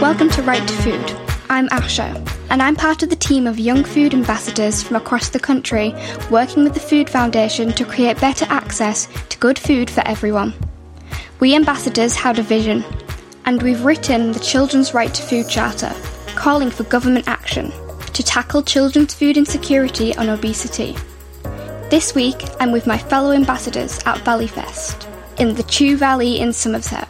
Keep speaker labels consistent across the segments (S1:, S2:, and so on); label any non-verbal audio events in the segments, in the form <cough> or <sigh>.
S1: Welcome to Right to Food. I'm Asha, and I'm part of the team of young food ambassadors from across the country working with the Food Foundation to create better access to good food for everyone. We ambassadors had a vision, and we've written the Children's Right to Food Charter, calling for government action to tackle children's food insecurity and obesity. This week, I'm with my fellow ambassadors at Valleyfest in the Chew Valley in Somerset,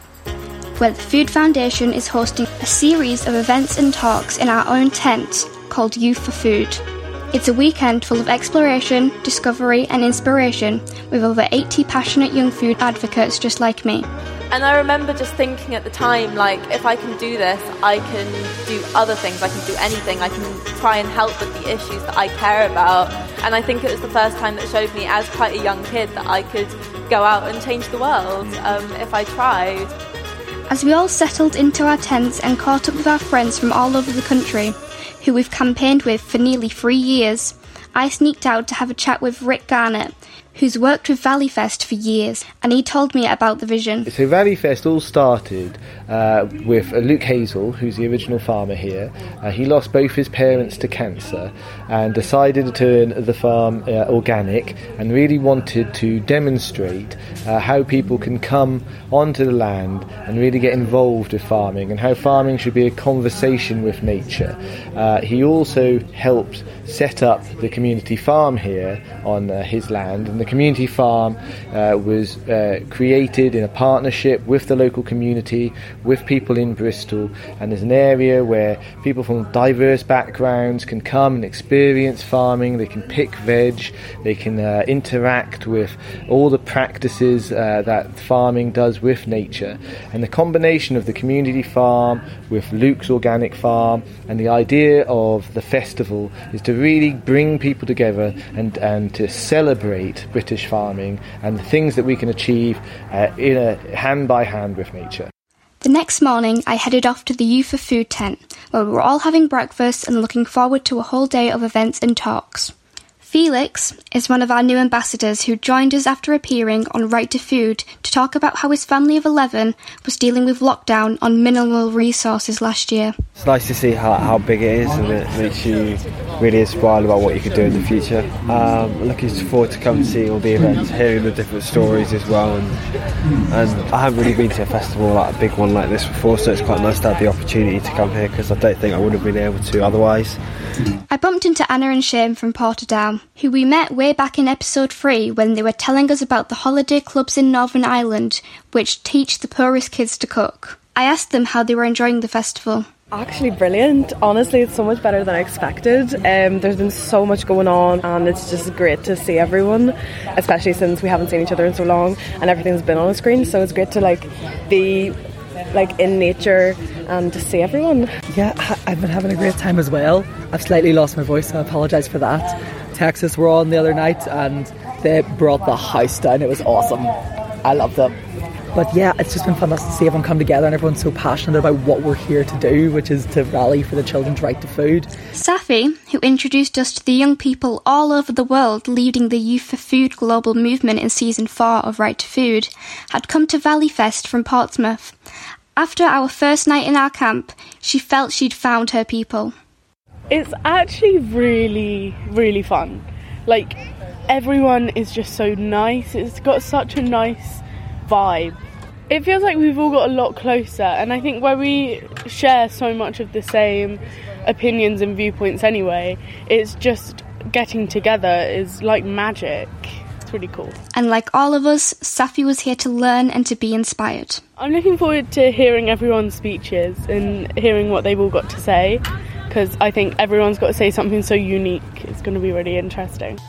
S1: where the Food Foundation is hosting a series of events and talks in our own tent called Youth for Food. It's a weekend full of exploration, discovery, and inspiration with over 80 passionate young food advocates just like me.
S2: And I remember just thinking at the time, like, if I can do this, I can do other things, I can do anything, I can try and help with the issues that I care about. And I think it was the first time that showed me, as quite a young kid, that I could go out and change the world um, if I tried.
S1: As we all settled into our tents and caught up with our friends from all over the country, who we've campaigned with for nearly three years, I sneaked out to have a chat with Rick Garnett, who's worked with Valleyfest for years, and he told me about the vision.
S3: So Valleyfest all started uh, with uh, Luke Hasell, who's the original farmer here. Uh, he lost both his parents to cancer and decided to turn the farm uh, organic and really wanted to demonstrate uh, how people can come onto the land and really get involved with farming and how farming should be a conversation with nature. Uh, he also helped set up the community farm here on his land. And the community farm uh, was uh, created in a partnership with the local community, with people in Bristol, and there's an area where people from diverse backgrounds can come and experience farming. They can pick veg, they can uh, interact with all the practices uh, that farming does with nature, and the combination of the community farm with Luke's organic farm and the idea of the festival is to really bring people together and, and to celebrate British farming and the things that we can achieve uh, in a hand by hand with nature.
S1: The next morning, I headed off to the Youth for Food tent, where we were all having breakfast and looking forward to a whole day of events and talks. Felix is one of our new ambassadors who joined us after appearing on Right to Food to talk about how his family of 11 was dealing with lockdown on minimal resources last year.
S4: It's nice to see how, how big it is and it makes you really inspired about what you could do in the future. Um, looking forward to come and see all the events, hearing the different stories as well. And, and I haven't really been to a festival like a big one like this before, so it's quite nice to have the opportunity to come here because I don't think I would have been able to otherwise.
S1: I bumped into Anna and Shane from Portadown, who we met way back in episode 3 when they were telling us about the holiday clubs in Northern Ireland which teach the poorest kids to cook. I asked them how they were enjoying the festival.
S5: Actually, brilliant. Honestly, it's so much better than I expected. Um, there's been so much going on, and it's just great to see everyone, especially since we haven't seen each other in so long, and everything's been on a screen. So it's great to like be like in nature and to see everyone.
S6: Yeah, I've been having a great time as well. I've slightly lost my voice, so I apologise for that. Texas were on the other night, and they brought the house down. It was awesome. I loved them. But yeah, it's just been fantastic to see everyone come together and everyone's so passionate about what we're here to do, which is to rally for the children's right to food.
S1: Safi, who introduced us to the young people all over the world leading the Youth for Food global movement in season 4 of Right to Food, had come to Valleyfest from Portsmouth. After our first night in our camp, she felt she'd found her people.
S5: It's actually really, really fun. Like, everyone is just so nice. It's got such a nice vibe. It feels like we've all got a lot closer and i think where we share so much of the same opinions and viewpoints anyway it's just getting together is like magic. It's really cool.
S1: And like all of us safi was here to learn and to be inspired.
S5: I'm looking forward to hearing everyone's speeches and hearing what they've all got to say because i think everyone's got to say something so unique it's going to be really interesting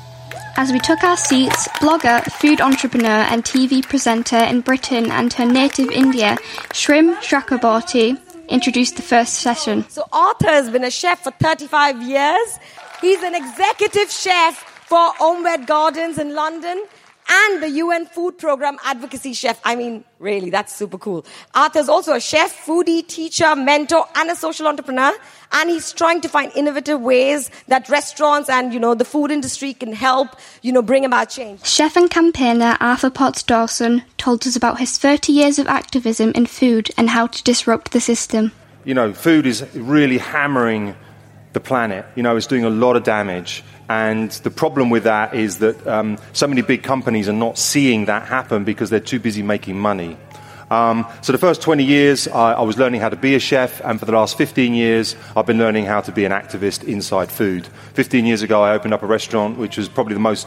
S1: as we took our seats, blogger, food entrepreneur, and TV presenter in Britain and her native India, Shrim Chakraborty, introduced the first session.
S7: So, Arthur has been a chef for 35 years. He's an executive chef for Omved Gardens in London and the UN Food Program Advocacy Chef. I mean, really, that's super cool. Arthur's also a chef, foodie, teacher, mentor, and a social entrepreneur. And he's trying to find innovative ways that restaurants and, you know, the food industry can help, you know, bring about change.
S1: Chef and campaigner Arthur Potts Dawson told us about his 30 years of activism in food and how to disrupt the system.
S8: you know, food is really hammering the planet. You know, it's doing a lot of damage. And the problem with that is that um, so many big companies are not seeing that happen because they're too busy making money. Um, so the first 20 years, I, I, was learning how to be a chef, and for the last 15 years, I've been learning how to be an activist inside food. 15 years ago, I opened up a restaurant, which was probably the most,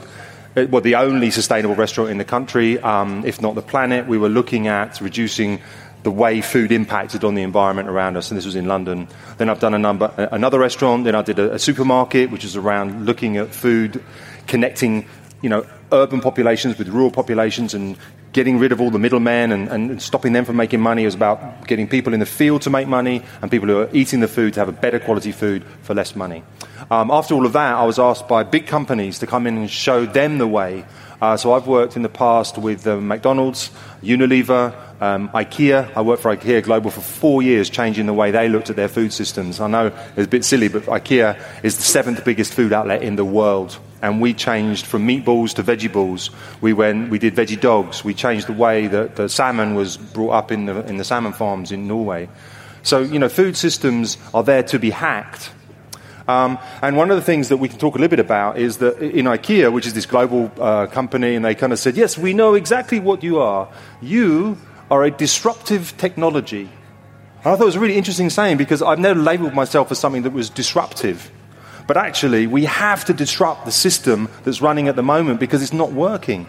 S8: uh, well, the only sustainable restaurant in the country, um, if not the planet. We were looking at reducing the way food impacted on the environment around us, and this was in London. Then I've done a number, another restaurant. Then I did a, a supermarket, which is around looking at food, connecting, you know, urban populations with rural populations, and getting rid of all the middlemen and, and stopping them from making money. It was about getting people in the field to make money and people who are eating the food to have a better quality food for less money. Um, after all of that, I was asked by big companies to come in and show them the way. Uh, so I've worked in the past with uh, McDonald's, Unilever, um, IKEA, I worked for IKEA Global for four years, changing the way they looked at their food systems. I know it's a bit silly, but IKEA is the seventh biggest food outlet in the world. And we changed from meatballs to veggie balls. We, went, we did veggie dogs. We changed the way that the salmon was brought up in the, in the salmon farms in Norway. So, you know, food systems are there to be hacked. Um, and one of the things that we can talk a little bit about is that in IKEA, which is this global uh, company, and they kind of said, yes, we know exactly what you are. You are a disruptive technology. And I thought it was a really interesting saying because I've never labeled myself as something that was disruptive. But actually, we have to disrupt the system that's running at the moment because it's not working.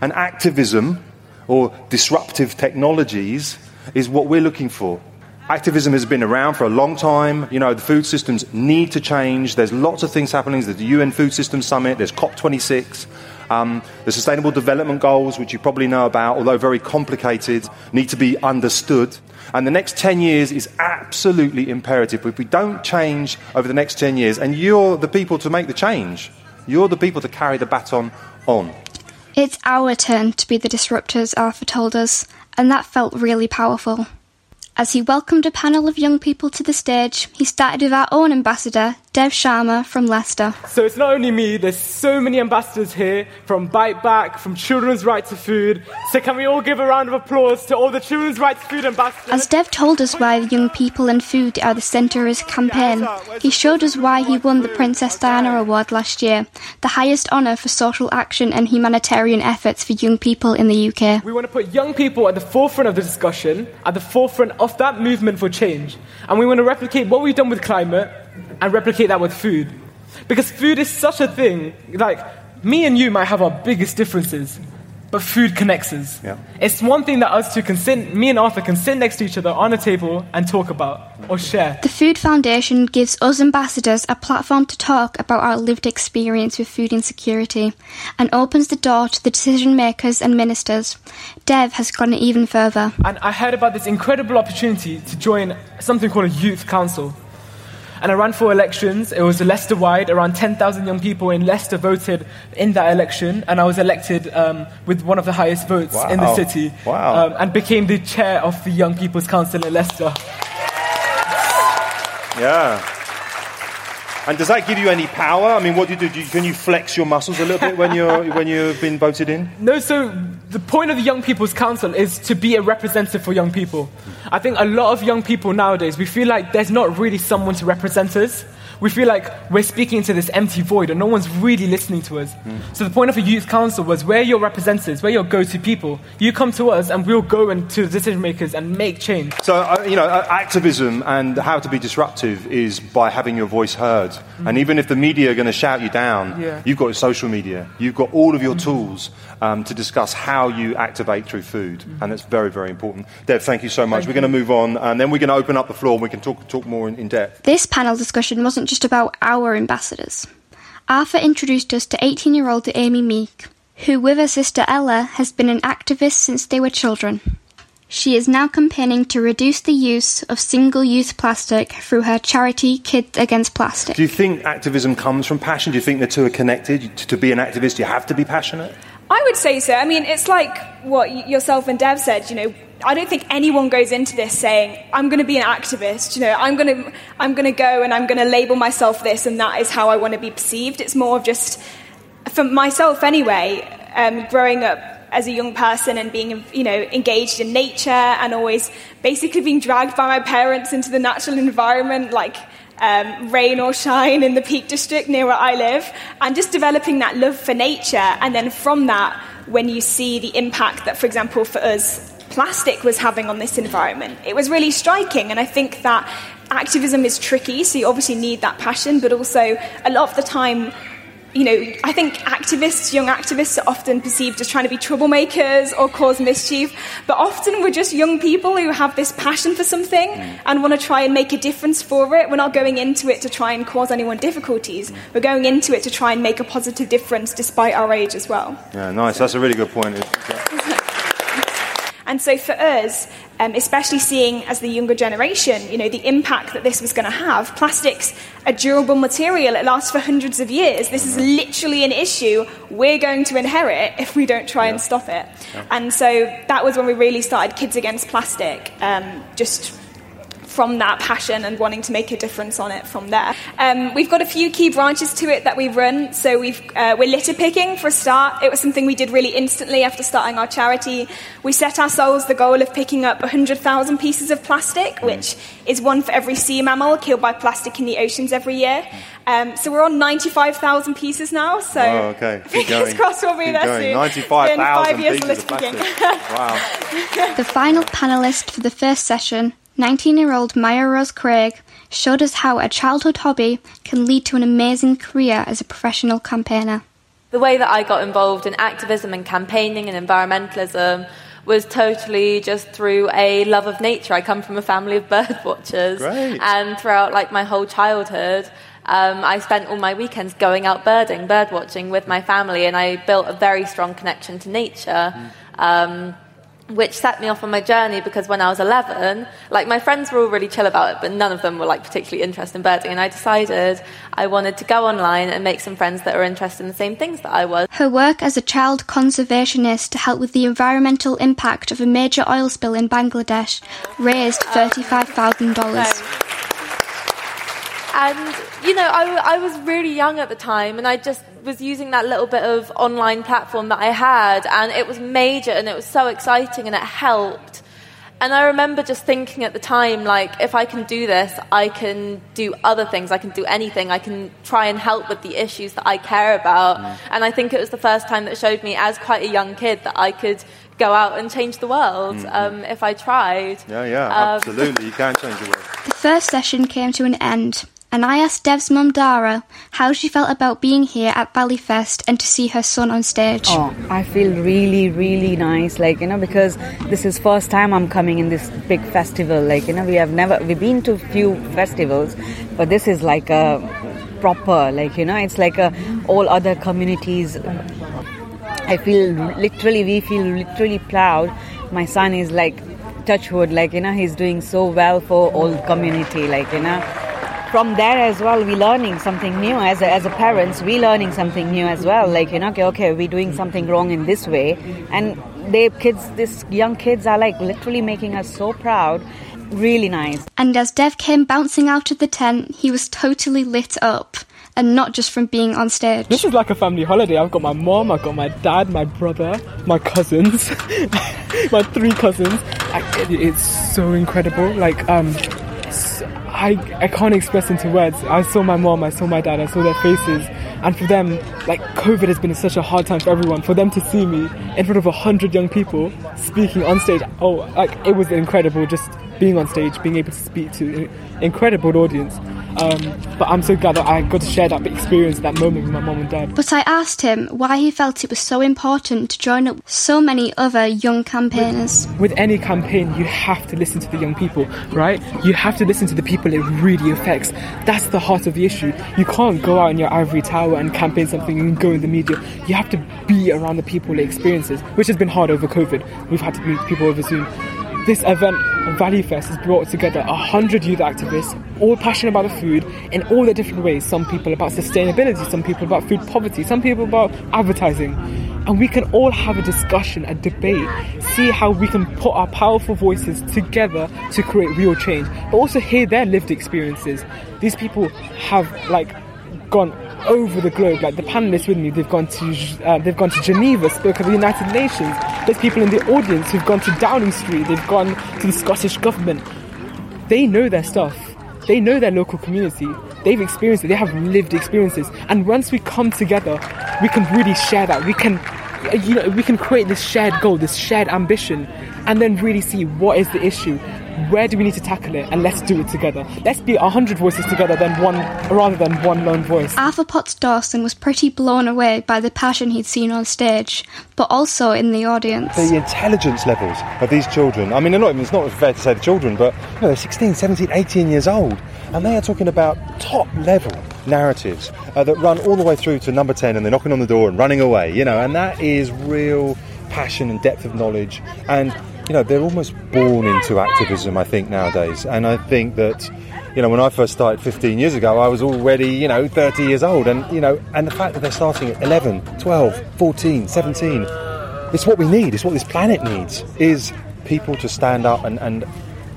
S8: And activism or disruptive technologies is what we're looking for. Activism has been around for a long time. You know, the food systems need to change. There's lots of things happening. There's the UN Food Systems Summit, there's COP26. Um, the Sustainable Development Goals, which you probably know about, although very complicated, need to be understood. And the next 10 years is absolutely imperative. If we don't change over the next 10 years, and you're the people to make the change, you're the people to carry the baton on.
S1: It's our turn to be the disruptors, Arthur told us, and that felt really powerful. As he welcomed a panel of young people to the stage, he started with our own ambassador, Dev Sharma from Leicester.
S9: So it's not only me, there's so many ambassadors here from Bite Back, from Children's Right to Food. So can we all give a round of applause to all the Children's Right to Food ambassadors?
S1: As Dev told us why young people and food are the centre of his campaign, he showed us why he won the Princess Diana Award last year, the highest honour for social action and humanitarian efforts for young people in the UK.
S9: We want to put young people at the forefront of the discussion, at the forefront of that movement for change. And we want to replicate what we've done with climate and replicate that with food. Because food is such a thing, like, me and you might have our biggest differences, but food connects us. Yeah. It's one thing that us two can sit, me and Arthur can sit next to each other on a table and talk about or share.
S1: The Food Foundation gives us ambassadors a platform to talk about our lived experience with food insecurity and opens the door to the decision makers and ministers. Dev has gone even further.
S9: And I heard about this incredible opportunity to join something called a youth council. And I ran for elections. It was Leicester wide. Around 10,000 young people in Leicester voted in that election. And I was elected um, with one of the highest votes wow. in the city.
S8: Wow. Um,
S9: and became the chair of the Young People's Council in Leicester.
S8: Yeah. And does that give you any power? I mean, what do you do? do you, can you flex your muscles a little bit when you're when you've been voted in?
S9: No. So the point of the Young People's Council is to be a representative for young people. I think a lot of young people nowadays we feel like there's not really someone to represent us we feel like we're speaking into this empty void and no one's really listening to us. Mm. So the point of a youth council was we're your representatives, we're your go-to people. You come to us and we'll go into the decision makers and make change.
S8: So, uh, you know, uh, activism and how to be disruptive is by having your voice heard. Mm. And even if the media are going to shout you down, yeah. you've got social media, you've got all of your mm. tools um, to discuss how you activate through food. Mm. And that's very, very important. Dev, thank you so much. Thank we're going to move on and then we're going to open up the floor and we can talk, talk more in, in depth.
S1: This panel discussion wasn't just about our ambassadors. Arthur introduced us to 18 year old Amy Meek, who, with her sister Ella, has been an activist since they were children. She is now campaigning to reduce the use of single use plastic through her charity Kids Against Plastic.
S8: Do you think activism comes from passion? Do you think the two are connected? To be an activist, you have to be passionate?
S10: I would say so. I mean, it's like what yourself and Dev said, you know, I don't think anyone goes into this saying, I'm going to be an activist, you know, I'm going to, I'm going to go and I'm going to label myself this and that is how I want to be perceived. It's more of just, for myself anyway, um, growing up as a young person and being, you know, engaged in nature and always basically being dragged by my parents into the natural environment, like um, rain or shine in the Peak District near where I live, and just developing that love for nature. And then from that, when you see the impact that, for example, for us, plastic was having on this environment, it was really striking. And I think that activism is tricky, so you obviously need that passion, but also a lot of the time, you know, I think activists, young activists, are often perceived as trying to be troublemakers or cause mischief, but often we're just young people who have this passion for something mm. and want to try and make a difference for it. We're not going into it to try and cause anyone difficulties. Mm. We're going into it to try and make a positive difference despite our age as well.
S8: Yeah, nice. That's a really good point. <laughs>
S10: And so for us, um, especially seeing as the younger generation, you know, the impact that this was going to have. Plastic's a durable material. It lasts for hundreds of years. This is literally an issue we're going to inherit if we don't try and stop it. And so that was when we really started Kids Against Plastic, um, just from that passion and wanting to make a difference on it from there. Um, we've got a few key branches to it that we run. So we've, uh, we're litter picking for a start. It was something we did really instantly after starting our charity. We set ourselves the goal of picking up 100,000 pieces of plastic, which is one for every sea mammal killed by plastic in the oceans every year. Um, so we're on 95,000 pieces now. So
S8: Oh, okay.
S10: Fingers
S8: going.
S10: crossed we'll be
S8: Keep
S10: there
S8: going.
S10: soon.
S8: 95,000
S10: Been five years
S8: pieces
S10: of
S8: of plastic. Wow. <laughs>
S1: The final panelist for the first session, 19 year old Maya Rose Craig, showed us how a childhood hobby can lead to an amazing career as a professional campaigner.
S2: The way that I got involved in activism and campaigning and environmentalism was totally just through a love of nature. I come from a family of bird <laughs> watchers,
S8: Great.
S2: and throughout like my whole childhood, um, I spent all my weekends going out birding, bird watching with my family, and I built a very strong connection to nature. Um, which set me off on my journey because when I was 11, like my friends were all really chill about it, but none of them were like particularly interested in birding. And I decided I wanted to go online and make some friends that were interested in the same things that I was.
S1: Her work as a child conservationist to help with the environmental impact of a major oil spill in Bangladesh raised $35,000.
S2: And, you know, I, I was really young at the time and I just was using that little bit of online platform that I had and it was major and it was so exciting and it helped. And I remember just thinking at the time, like, if I can do this, I can do other things. I can do anything. I can try and help with the issues that I care about. And I think it was the first time that showed me, as quite a young kid, that I could go out and change the world um, if I tried.
S8: Yeah, yeah,
S2: Um,
S8: absolutely. You can change the world.
S1: The first session came to an end, and I asked Dev's mum Dara how she felt about being here at Valleyfest and to see her son on stage.
S11: Oh, I feel really, really nice, like, you know, because this is first time I'm coming in this big festival. Like, you know, we have never, we've been to few festivals, but this is like a proper, like, you know, it's like a, all other communities. I feel literally, we feel literally proud. My son is like, touchwood, like, you know, he's doing so well for all community, like, you know from there as well we're learning something new as a, as a parents we're learning something new as well like you know okay okay we're doing something wrong in this way and they kids this young kids are like literally making us so proud really nice
S1: And as Dev came bouncing out of the tent, he was totally lit up, and not just from being on stage.
S9: This is like a family holiday. I've got my mom, I've got my dad, my brother, my cousins, <laughs> my three cousins. I, it- it's so incredible. Like, um, s- I, I can't express into words. I saw my mom, I saw my dad, I saw their faces, and for them, like COVID has been such a hard time for everyone. For them to see me in front of a hundred young people speaking on stage, oh, like it was incredible. Just being on stage, being able to speak to an incredible audience. Um, but I'm so glad that I got to share that experience, that moment with my mom and dad.
S1: But I asked him why he felt it was so important to join up with so many other young campaigners.
S9: With any campaign, you have to listen to the young people, right? You have to listen to the people it really affects. That's the heart of the issue. You can't go out in your ivory tower and campaign something and go in the media. You have to be around the people it experiences, which has been hard over COVID. We've had to meet people over Zoom. This event, Valley Fest, has brought together a hundred youth activists, all passionate about the food in all their different ways. Some people about sustainability, some people about food poverty, some people about advertising. And we can all have a discussion, a debate, see how we can put our powerful voices together to create real change, but also hear their lived experiences. These people have like gone over the globe. Like the panelists with me, they've gone to uh, they've gone to Geneva, spoke at the United Nations. There's people in the audience who've gone to Downing Street. They've gone to the Scottish government. They know their stuff. They know their local community. They've experienced it. They have lived experiences. And once we come together, we can really share that. We can, you know, we can create this shared goal, this shared ambition, and then really see what is the issue where do we need to tackle it? And let's do it together. Let's be a hundred voices together than one rather than one lone voice.
S1: Arthur Potts Dawson was pretty blown away by the passion he'd seen on stage but also in the audience.
S8: The intelligence levels of these children I mean they're not even, it's not fair to say the children but you know, they're 16 17 18 years old and they are talking about top level narratives uh, that run all the way through to number 10 and they're knocking on the door and running away you know and that is real passion and depth of knowledge. And you know, they're almost born into activism, I think, nowadays. And I think that, you know, when I first started 15 years ago, I was already, you know, 30 years old. And, you know, and the fact that they're starting at 11, 12, 14, 17, it's what we need, it's what this planet needs, is people to stand up and, and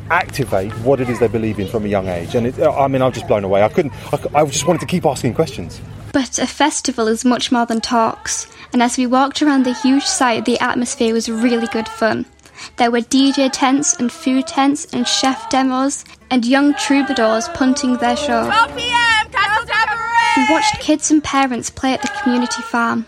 S8: activate what it is they believe in from a young age. And it, I mean, I'm just blown away. I couldn't, I, I just wanted to keep asking questions.
S1: But a festival is much more than talks. And as we walked around the huge site, the atmosphere was really good fun. There were DJ tents and food tents and chef demos and young troubadours punting their show.
S12: 12 p.m. Castle Cabaret!
S1: We watched kids and parents play at the community farm.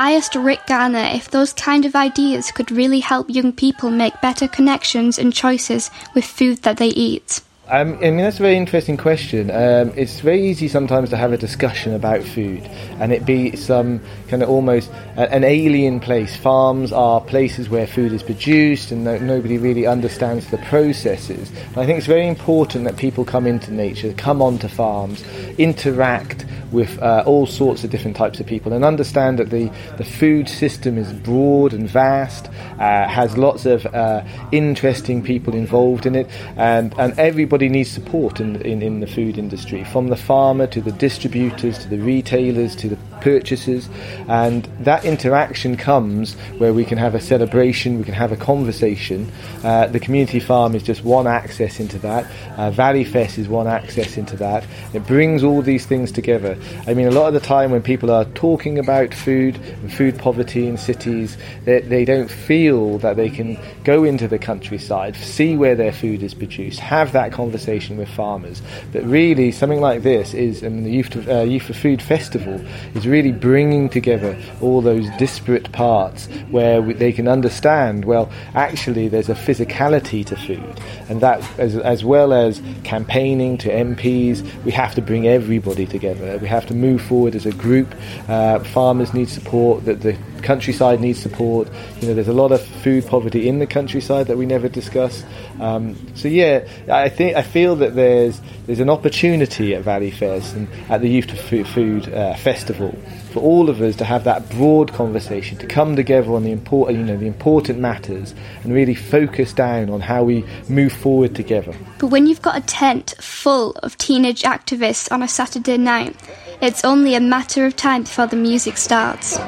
S1: I asked Rick Garner if those kind of ideas could really help young people make better connections and choices with food that they eat.
S3: Um, I mean, that's a very interesting question. Um, it's very easy sometimes to have a discussion about food and it be some kind of almost an alien place. Farms are places where food is produced and no, nobody really understands the processes. I think it's very important that people come into nature, come onto farms, interact with uh, all sorts of different types of people and understand that the, the food system is broad and vast, uh, has lots of uh, interesting people involved in it, and, and everybody needs support in, in, in the food industry, from the farmer to the distributors to the retailers to the purchasers, and that interaction comes where we can have a celebration, we can have a conversation. Uh, the community farm is just one access into that. Uh, Valley Fest is one access into that. It brings all these things together. I mean, a lot of the time when people are talking about food and food poverty in cities, they, they don't feel that they can go into the countryside, see where their food is produced, have that conversation with farmers. But really, something like this is, and the Youth, uh, Youth for Food Festival is really bringing together all those disparate parts where we, they can understand, well, actually, there's a physicality to food, and that, as, as well as campaigning to MPs, we have to bring everybody together. We have to move forward as a group. Uh, farmers need support, that the countryside needs support. You know, there's a lot of food poverty in the countryside that we never discuss. Um, so yeah, I think I feel that there's there's an opportunity at Valley Fest and at the Youth to Food uh, Festival for all of us to have that broad conversation, to come together on the important, you know, the important matters, and really focus down on how we move forward together.
S1: But when you've got a tent full of teenage activists on a Saturday night, it's only a matter of time before the music starts.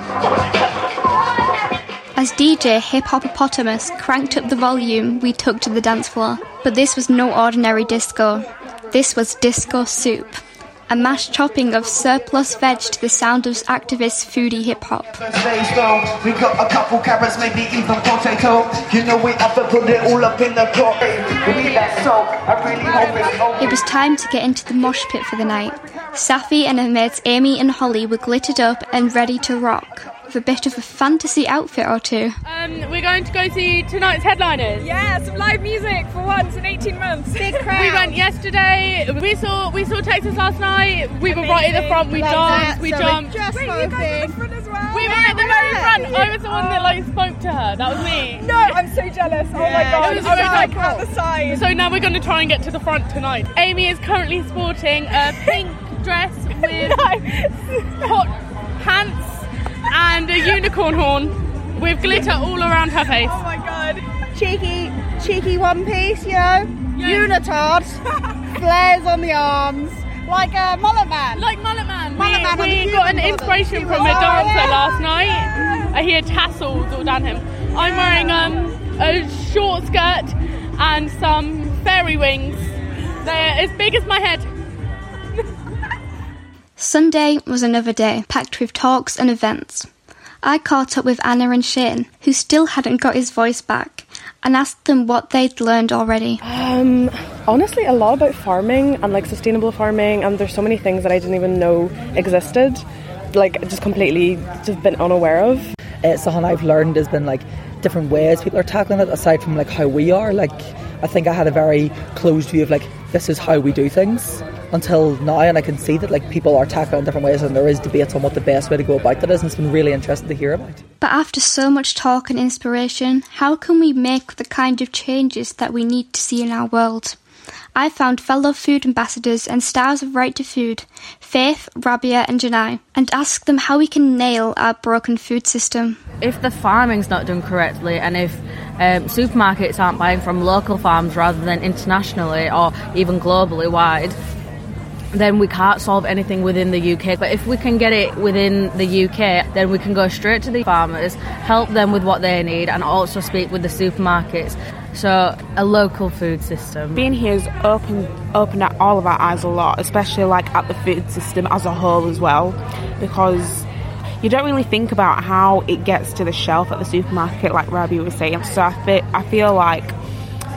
S1: As DJ Hip Hopopotamus cranked up the volume, we took to the dance floor. But this was no ordinary disco. This was disco soup a mashed chopping of surplus veg to the sound of activist foodie hip hop.
S13: We got a couple carrots, maybe even potato. You know we have to put it all up in the pot. We need that salt. I really hope it's
S1: It was time to get into the mosh pit for the night. Safi and her mates Amy and Holly were glittered up and ready to rock with a bit of a fantasy outfit or two.
S5: Um, we're going to go see tonight's headliners.
S10: Yeah, some live music for once in 18 months.
S5: Big <laughs> crowd. We went yesterday. We saw we saw Texas last night. We were right at the front. We danced. We jumped.
S10: Just Wait, you guys at the front as well.
S5: We were at the very front. I was the one that like spoke to her. That was me.
S10: No, I'm so jealous. Oh my god.
S5: It was
S10: I was
S5: really
S10: like
S5: cool.
S10: at the side.
S5: So now we're going to try and get to the front tonight. Amy is currently sporting a <laughs> pink dress with hot pants and a unicorn horn with glitter all around her face.
S10: Oh my god.
S14: cheeky, cheeky one piece, you know, unitard, <laughs> flares on the arms, like a mullet man.
S5: Like mullet man.
S14: Mullet
S5: we,
S14: man on
S5: we
S14: the
S5: got an inspiration from a
S14: Oh,
S5: dancer
S14: yeah.
S5: last night. I hear tassels all down him. I'm wearing um, a short skirt and some fairy wings. They're as big as my head.
S1: Sunday was another day, packed with talks and events. I caught up with Anna and Shane, who still hadn't got his voice back, and asked them what they'd learned already.
S15: Um, honestly, a lot about farming and like sustainable farming, and there's so many things that I didn't even know existed, like just completely just been unaware of.
S6: Uh, something I've learned has been like different ways people are tackling it, aside from like how we are. Like, I think I had a very closed view of like this is how we do things until now, and I can see that like people are tackling different ways, and there is debates on what the best way to go about that is, and it's been really interesting to hear about.
S1: But after so much talk and inspiration, how can we make the kind of changes that we need to see in our world? I found fellow food ambassadors and stars of Right to Food, Faith, Rabia, and Janai, and asked them how we can nail our broken food system.
S16: If the farming's not done correctly, and if um, supermarkets aren't buying from local farms rather than internationally or even globally wide, then we can't solve anything within the UK. But if we can get it within the UK, then we can go straight to the farmers, help them with what they need, and also speak with the supermarkets. So a local food system.
S15: Being here has opened opened up all of our eyes a lot, especially like at the food system as a whole as well, because you don't really think about how it gets to the shelf at the supermarket, like Rabi was saying. So I I feel like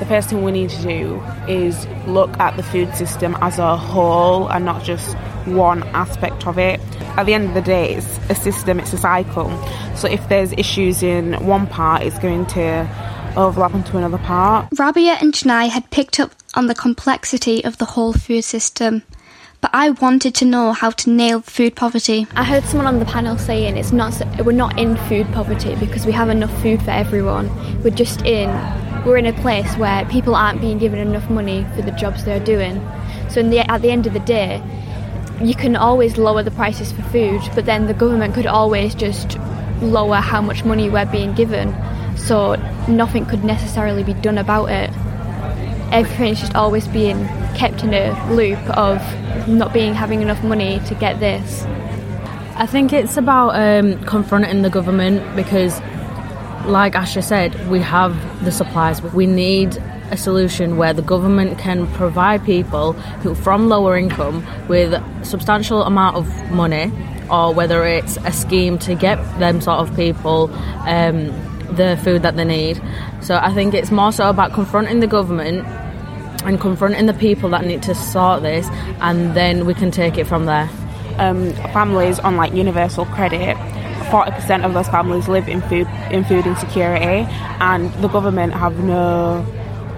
S15: the first thing we need to do is look at the food system as a whole and not just one aspect of it. At the end of the day, it's a system, it's a cycle. So if there's issues in one part, it's going to overlap into another part.
S1: Rabia and Janai had picked up on the complexity of the whole food system. But I wanted to know how to nail food poverty.
S17: I heard someone on the panel saying it's not we're not in food poverty because we have enough food for everyone. We're just in we're in a place where people aren't being given enough money for the jobs they're doing. So the, at the end of the day, you can always lower the prices for food, but then the government could always just lower how much money we're being given. So nothing could necessarily be done about it. Everything's just always being kept in a loop of not being having enough money to get this.
S16: I think it's about um, confronting the government because like Asha said, we have the supplies. We need a solution where the government can provide people who from lower income with substantial amount of money or whether it's a scheme to get them sort of people um, the food that they need. So I think it's more so about confronting the government and confronting the people that need to sort this and then we can take it from there.
S15: Um, families on like universal credit 40% of those families live in food in food insecurity and the government have no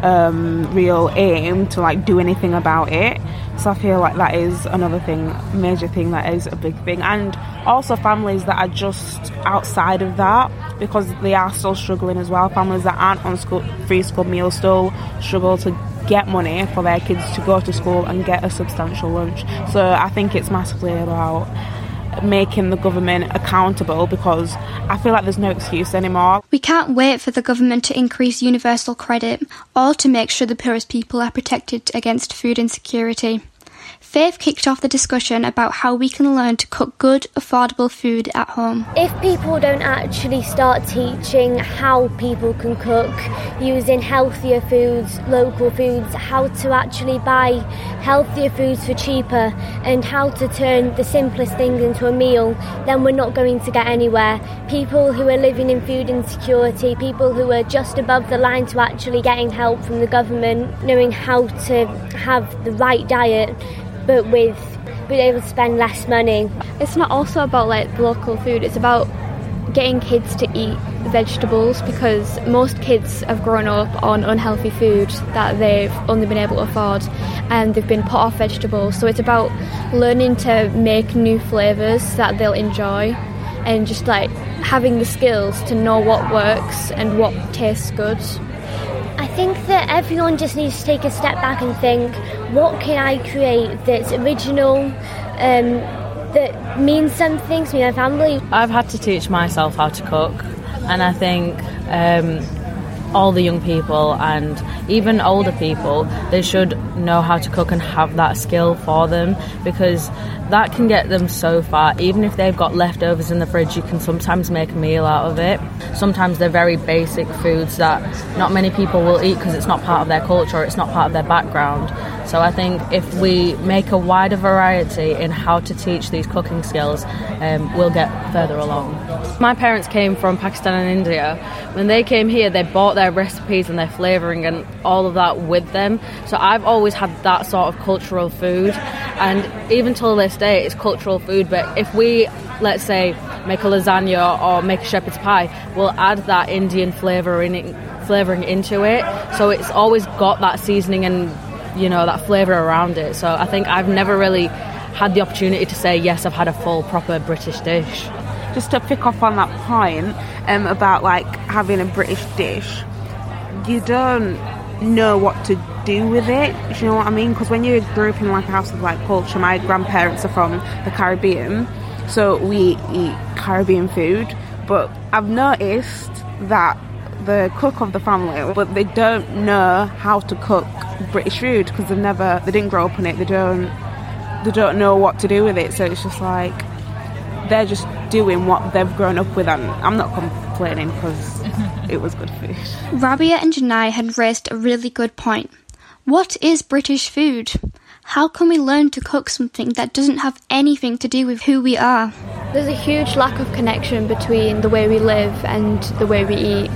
S15: um, real aim to like do anything about it. So I feel like that is another thing major thing that is a big thing. And also families that are just outside of that because they are still struggling as well. Families that aren't on school free school meals still struggle to get money for their kids to go to school and get a substantial lunch. So I think it's massively about making the government accountable because I feel like there's no excuse anymore.
S1: We can't wait for the government to increase universal credit or to make sure the poorest people are protected against food insecurity. Faith kicked off the discussion about how we can learn to cook good, affordable food at home.
S18: If people don't actually start teaching how people can cook using healthier foods, local foods, how to actually buy healthier foods for cheaper, and how to turn the simplest things into a meal, then we're not going to get anywhere. People who are living in food insecurity, people who are just above the line to actually getting help from the government, knowing how to have the right diet but with being able to spend less money.
S17: It's not also about like local food, it's about getting kids to eat vegetables because most kids have grown up on unhealthy food that they've only been able to afford and they've been put off vegetables. So it's about learning to make new flavours that they'll enjoy and just like having the skills to know what works and what tastes good.
S18: I think that everyone just needs to take a step back and think, what can I create that's original, um, that means something to me and my family?
S16: I've had to teach myself how to cook, and I think um, all the young people and even older people they should know how to cook and have that skill for them because that can get them so far. Even if they've got leftovers in the fridge you can sometimes make a meal out of it. Sometimes they're very basic foods that not many people will eat because it's not part of their culture it's not part of their background So I think if we make a wider variety in how to teach these cooking skills, um, we'll get further along. My parents came from Pakistan and India. When they came here, they bought their recipes and their flavouring and all of that with them. So I've always had that sort of cultural food, and even till this day, it's cultural food. But if we, let's say, make a lasagna or make a shepherd's pie, we'll add that Indian flavour in flavouring into it. So it's always got that seasoning and you know that flavour around it. So I think I've never really had the opportunity to say yes, I've had a full proper British dish.
S15: Just to pick up on that point um, about like having a British dish, you don't know what to do with it. Do you know what I mean? Because when you grew up in like a house of like culture, my grandparents are from the Caribbean, so we eat Caribbean food. But I've noticed that the cook of the family, but they don't know how to cook British food because they've never, they didn't grow up on it. They don't, they don't know what to do with it. So it's just like they're just doing what they've grown up with, and I'm not complaining because <laughs> it was good food.
S1: Rabia and Janai had raised a really good point. What is British food? How can we learn to cook something that doesn't have anything to do with who we are?
S17: There's a huge lack of connection between the way we live and the way we eat.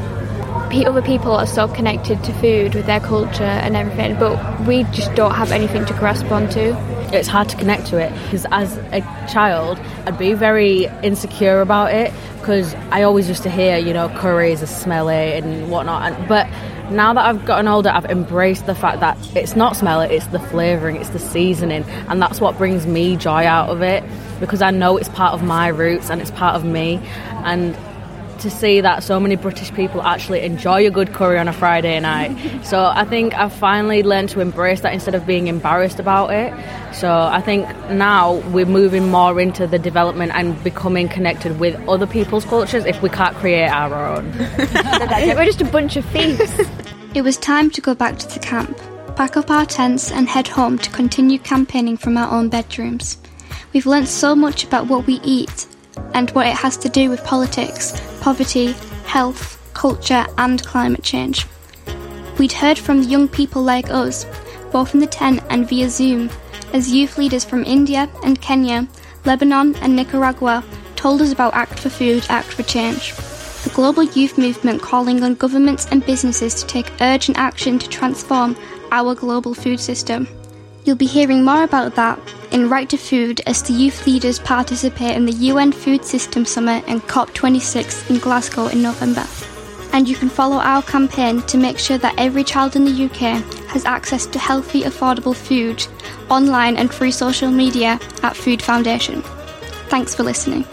S17: Other people are so connected to food with their culture and everything, but we just don't have anything to grasp onto.
S16: It's hard to connect to it because as a child, I'd be very insecure about it because I always used to hear, you know, curries are smelly and whatnot. And, but now that I've gotten older, I've embraced the fact that it's not smelly, it's the flavouring, it's the seasoning, and that's what brings me joy out of it because I know it's part of my roots and it's part of me. And to see that so many British people actually enjoy a good curry on a Friday night. So I think I've finally learned to embrace that instead of being embarrassed about it. So I think now we're moving more into the development and becoming connected with other people's cultures if we can't create our own. <laughs>
S17: We're just a bunch of thieves.
S1: It was time to go back to the camp, pack up our tents, and head home to continue campaigning from our own bedrooms. We've learnt so much about what we eat and what it has to do with politics, poverty, health, culture, and climate change. We'd heard from young people like us, both in the tent and via Zoom, as youth leaders from India and Kenya, Lebanon, and Nicaragua told us about Act for Food, Act for Change. The global youth movement calling on governments and businesses to take urgent action to transform our global food system. You'll be hearing more about that in Right to Food as the youth leaders participate in the UN Food System Summit and COP26 in Glasgow in November. And you can follow our campaign to make sure that every child in the UK has access to healthy, affordable food online and through social media at Food Foundation. Thanks for listening.